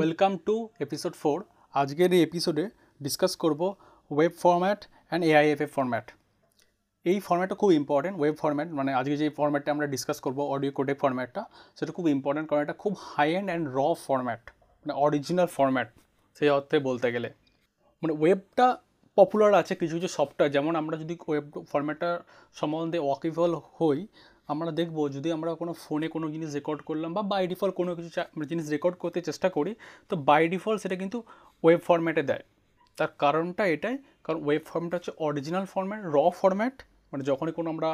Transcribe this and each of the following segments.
Welcome to episode four আজকের এই এপিসোডে ডিসকাস করব wave format and AIFF format এই ফর্ম্যাটটা খুব ইম্পর্টেন্ট ওয়েব ফর্ম্যাট মানে আজকে যে ফর্ম্যাটটা আমরা ডিসকাস করব অডিও কোডেক ফরম্যাটটা সেটা খুব ইম্পর্টেন্ট কারণ এটা খুব high end and raw format মানে অরিজিনাল ফর্ম্যাট সেই অর্থে বলতে গেলে। মানে ওয়েবটা পপুলার আছে কিছু কিছু সফটওয়্যার যেমন আমরা যদি ওয়েব ফরম্যাটটা সম্বন্ধে ওয়াকিবল হই আমরা দেখব, যদি আমরা কোনো ফোনে কোনো জিনিস রেকর্ড করলাম বা বাই ডিফল্ট কোনো কিছু জিনিস রেকর্ড করতে চেষ্টা করি, তো বাই ডিফল্ট সেটা কিন্তু ওয়েব ফরম্যাটে দেয়। তার কারণটা এটাই, কারণ ওয়েব ফরম্যাট হচ্ছে অরিজিনাল ফর্ম্যাট র ফরম্যাট মানে যখনই কোনো আমরা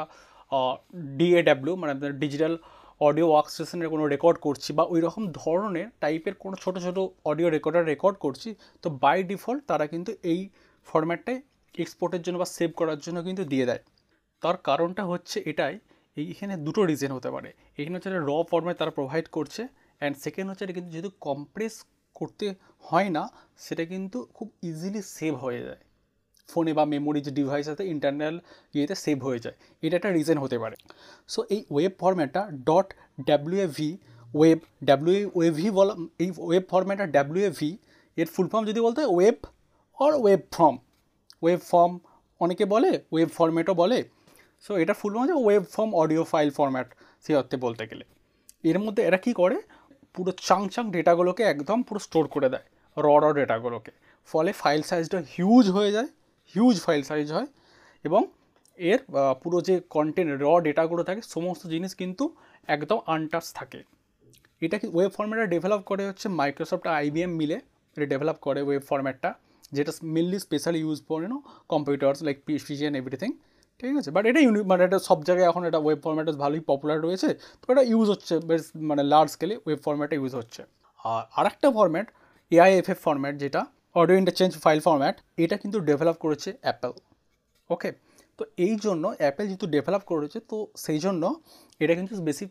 ডিএডাব্লিউ মানে ডিজিটাল অডিও ওয়ার্ক স্টেশনের কোনো রেকর্ড করছি বা ওই রকম ধরনের টাইপের কোনো ছোটো ছোটো অডিও রেকর্ডার রেকর্ড করছি, তো বাই ডিফল্ট তারা কিন্তু এই ফরম্যাটটাই এক্সপোর্টের জন্য বা সেভ করার জন্য কিন্তু দিয়ে দেয়। তার কারণটা হচ্ছে এটাই এইখানে দুটো রিজন হতে পারে। এখানে হচ্ছে র ফর্মে তারা প্রোভাইড করছে অ্যান্ড সেকেন্ড হচ্ছে এটা কিন্তু যেহেতু কম্প্রেস করতে হয় না, সেটা কিন্তু খুব ইজিলি সেভ হয়ে যায়। ফোনে বা মেমোরি যে ডিভাইস আছে ইন্টারনাল ইয়েতে সেভ হয়ে যায়। এটা একটা রিজন হতে পারে। সো এই wave ফরম্যাটটা dot W A V wave W wavy বলা, এই ওয়েব ফরম্যাটটা ডাব্লিউএভি এর ফুল ফর্ম যদি বলতে web or web form web form অনেকে বলে ওয়েব ফরম্যাটও বলে। সো এটা ফুল ফর্ম হচ্ছে web form audio file format সেই অর্থে বলতে গেলে। এর মধ্যে এরা কী করে? পুরো চাং চাং ডেটাগুলোকে একদম পুরো স্টোর করে দেয় র র ডেটাগুলোকে ফলে ফাইল সাইজটা হিউজ হয়ে যায় হিউজ ফাইল সাইজ হয় এবং এর পুরো যে কন্টেন্ট র ডেটাগুলো থাকে, সমস্ত জিনিস কিন্তু একদম আনটাচ থাকে। এটা কি ওয়েব ফরম্যাটটা ডেভেলপ করে হচ্ছে মাইক্রোসফট আইবিএম মিলে। এটা ডেভেলপ করে ওয়েব ফর্ম্যাটটা যেটা মেনলি স্পেশালি ইউজ করে no computers like PC and everything ঠিক আছে? বাট এটা ইউনি মানে এটা সব জায়গায় এখন এটা ওয়েব ফরম্যাট ভালোই পপুলার রয়েছে। তো এটা ইউজ হচ্ছে বেশ মানে লার্জ স্কেলে ওয়েব ফরম্যাটে ইউজ হচ্ছে। আর আরেকটা ফরম্যাট এআইএফএফ ফরম্যাট যেটা অডিও ইন্টারচেঞ্জ ফাইল ফরম্যাট এটা কিন্তু ডেভেলপ করেছে অ্যাপেল ওকে তো এই জন্য অ্যাপেল যেহেতু ডেভেলপ করেছে, তো সেই জন্য এটা কিন্তু বেশি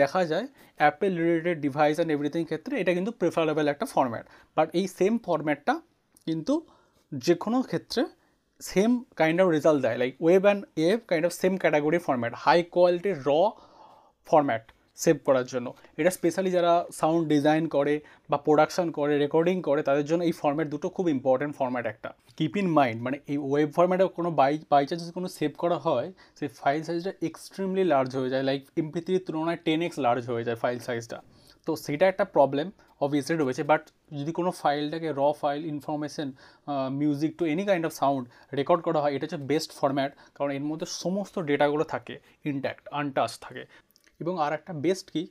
দেখা যায় apple related device and everything ক্ষেত্রে এটা কিন্তু প্রেফারেবল একটা ফর্ম্যাট বাট এই সেম ফর্ম্যাটটা কিন্তু যে কোনো ক্ষেত্রে সেম কাইন্ড অফ রেজাল্ট দেয় like wave and এভ kind of same category format high কোয়ালিটির র ফরম্যাট সেভ করার জন্য। এটা স্পেশালি যারা সাউন্ড ডিজাইন করে বা প্রোডাকশান করে রেকর্ডিং করে, তাদের জন্য এই ফরম্যাট দুটো খুব ইম্পর্টেন্ট ফরম্যাট একটা। কিপ ইন মাইন্ড মানে এই ওয়েব ফরম্যাটে কোনো বাই বাই চান্স কোনো সেভ করা হয়, সেই ফাইল সাইজটা এক্সট্রিমলি লার্জ হয়ে যায় লাইক এমপি থ্রির তুলনায় টেন এক্স লার্জ হয়ে যায় ফাইল সাইজটা তো সেটা একটা প্রবলেম অবভিয়াসলি রয়েছে বাট যদি কোনো ফাইলটাকে raw file information music to any kind of sound record করা হয়, এটা হচ্ছে বেস্ট ফরম্যাট কারণ এর মধ্যে সমস্ত ডেটাগুলো থাকে ইনট্যাক্ট আনটাচ থাকে। এবং আর একটা বেস্ট কি,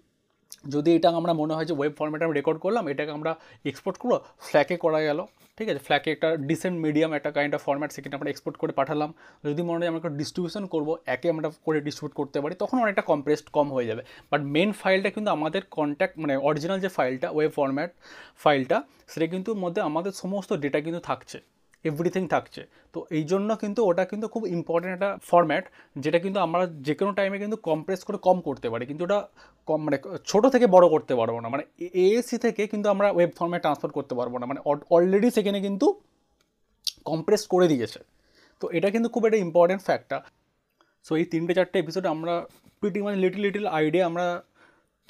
যদি এটা আমরা মনে হয় যে ওয়েব ফরম্যাটে আমরা রেকর্ড করলাম, এটাকে আমরা এক্সপোর্ট করব ফ্ল্যাকে করা গেল ঠিক আছে? ফ্ল্যাকে একটা ডিসেন্ট মিডিয়াম একটা কাইন্ড অফ ফর্ম্যাট সেখানে আমরা এক্সপোর্ট করে পাঠালাম। যদি মনে হয় আমরা ডিস্ট্রিবিউশন করব, একে আমরা করে ডিস্ট্রিবিউট করতে পারি, তখন অনেকটা কম্প্রেসড কম হয়ে যাবে। বাট মেন ফাইলটা কিন্তু আমাদের কন্ট্যাক্ট মানে অরিজিনাল যে ফাইলটা ওয়েব ফর্ম্যাট ফাইলটা সেটা কিন্তু মধ্যে আমাদের সমস্ত ডেটা কিন্তু থাকছে। এভরিথিং থাকছে। তো এই জন্য কিন্তু ওটা কিন্তু খুব ইম্পর্টেন্ট একটা ফরম্যাট যেটা কিন্তু আমরা যে কোনো টাইমে কিন্তু কম্প্রেস করে কম করতে পারি। কিন্তু ওটা কম মানে ছোটো থেকে বড় করতে পারব না। মানে এএসি থেকে কিন্তু আমরা ওয়েব ফর্মে ট্রান্সফার করতে পারব না। মানে অলরেডি সেখানে কিন্তু কম্প্রেস করে দিয়েছে। তো এটা কিন্তু খুব একটা ইম্পর্টেন্ট ফ্যাক্টর সো এই তিনটে, চারটে এপিসোড আমরা প্রিটি মানে লিটিল লিটিল আইডিয়া আমরা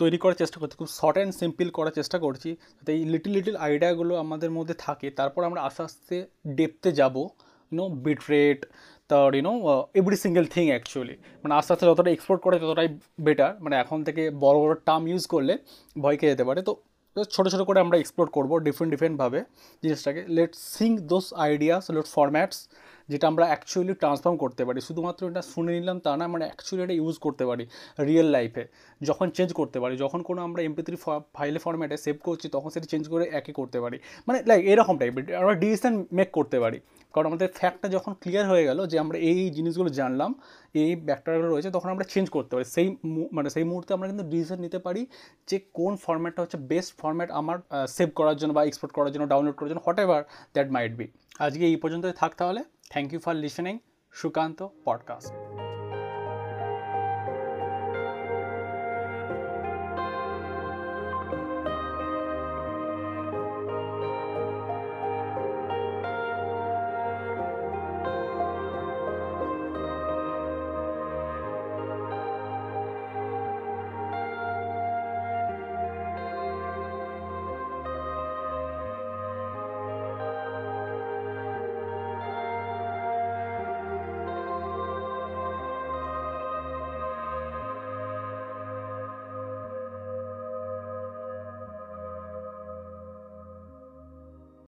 তৈরি করার চেষ্টা করছি, খুব শর্ট অ্যান্ড সিম্পল করার চেষ্টা করছি, যাতে এই লিটিল লিটিল আইডিয়াগুলো আমাদের মধ্যে থাকে। তারপর আমরা আস্তে আস্তে ডেপতে যাব ইউনো বিট রেট তার you know every single thing actually মানে আস্তে আস্তে যতটা এক্সপ্লোর করে ততটাই বেটার মানে এখন থেকে বড় বড় টার্ম ইউজ করলে ভয় খেয়ে যেতে পারে। তো ছোটো ছোটো করে আমরা এক্সপ্লোর করব ডিফারেন্ট ডিফারেন্টভাবে জিনিসটাকে। Let think those ideas let formats যেটা আমরা অ্যাকচুয়ালি ট্রান্সফর্ম করতে পারি। শুধুমাত্র এটা শুনে নিলাম তা না মানে অ্যাকচুয়ালি এটা ইউজ করতে পারি রিয়েল লাইফে যখন চেঞ্জ করতে পারি, যখন কোনো আমরা এমপি থ্রি ফাইলে ফরম্যাটে সেভ করছি, তখন সেটা চেঞ্জ করে একে করতে পারি। মানে লাইক এরকম টাইপের আমরা ডিসিশন মেক করতে পারি। কারণ আমাদের ফ্যাক্টটা যখন ক্লিয়ার হয়ে গেল যে আমরা এই জিনিসগুলো জানলাম, এই ব্যাকটেরিয়াগুলো রয়েছে, তখন আমরা চেঞ্জ করতে পারি। সেই মানে সেই মুহূর্তে আমরা কিন্তু ডিসিশন নিতে পারি যে কোন ফর্ম্যাটটা হচ্ছে বেস্ট ফর্ম্যাট আমার সেভ করার জন্য বা এক্সপোর্ট করার জন্য ডাউনলোড করার জন্য whatever that might be আজকে এই পর্যন্তই থাক তাহলে। Thank you for listening Sukanta podcast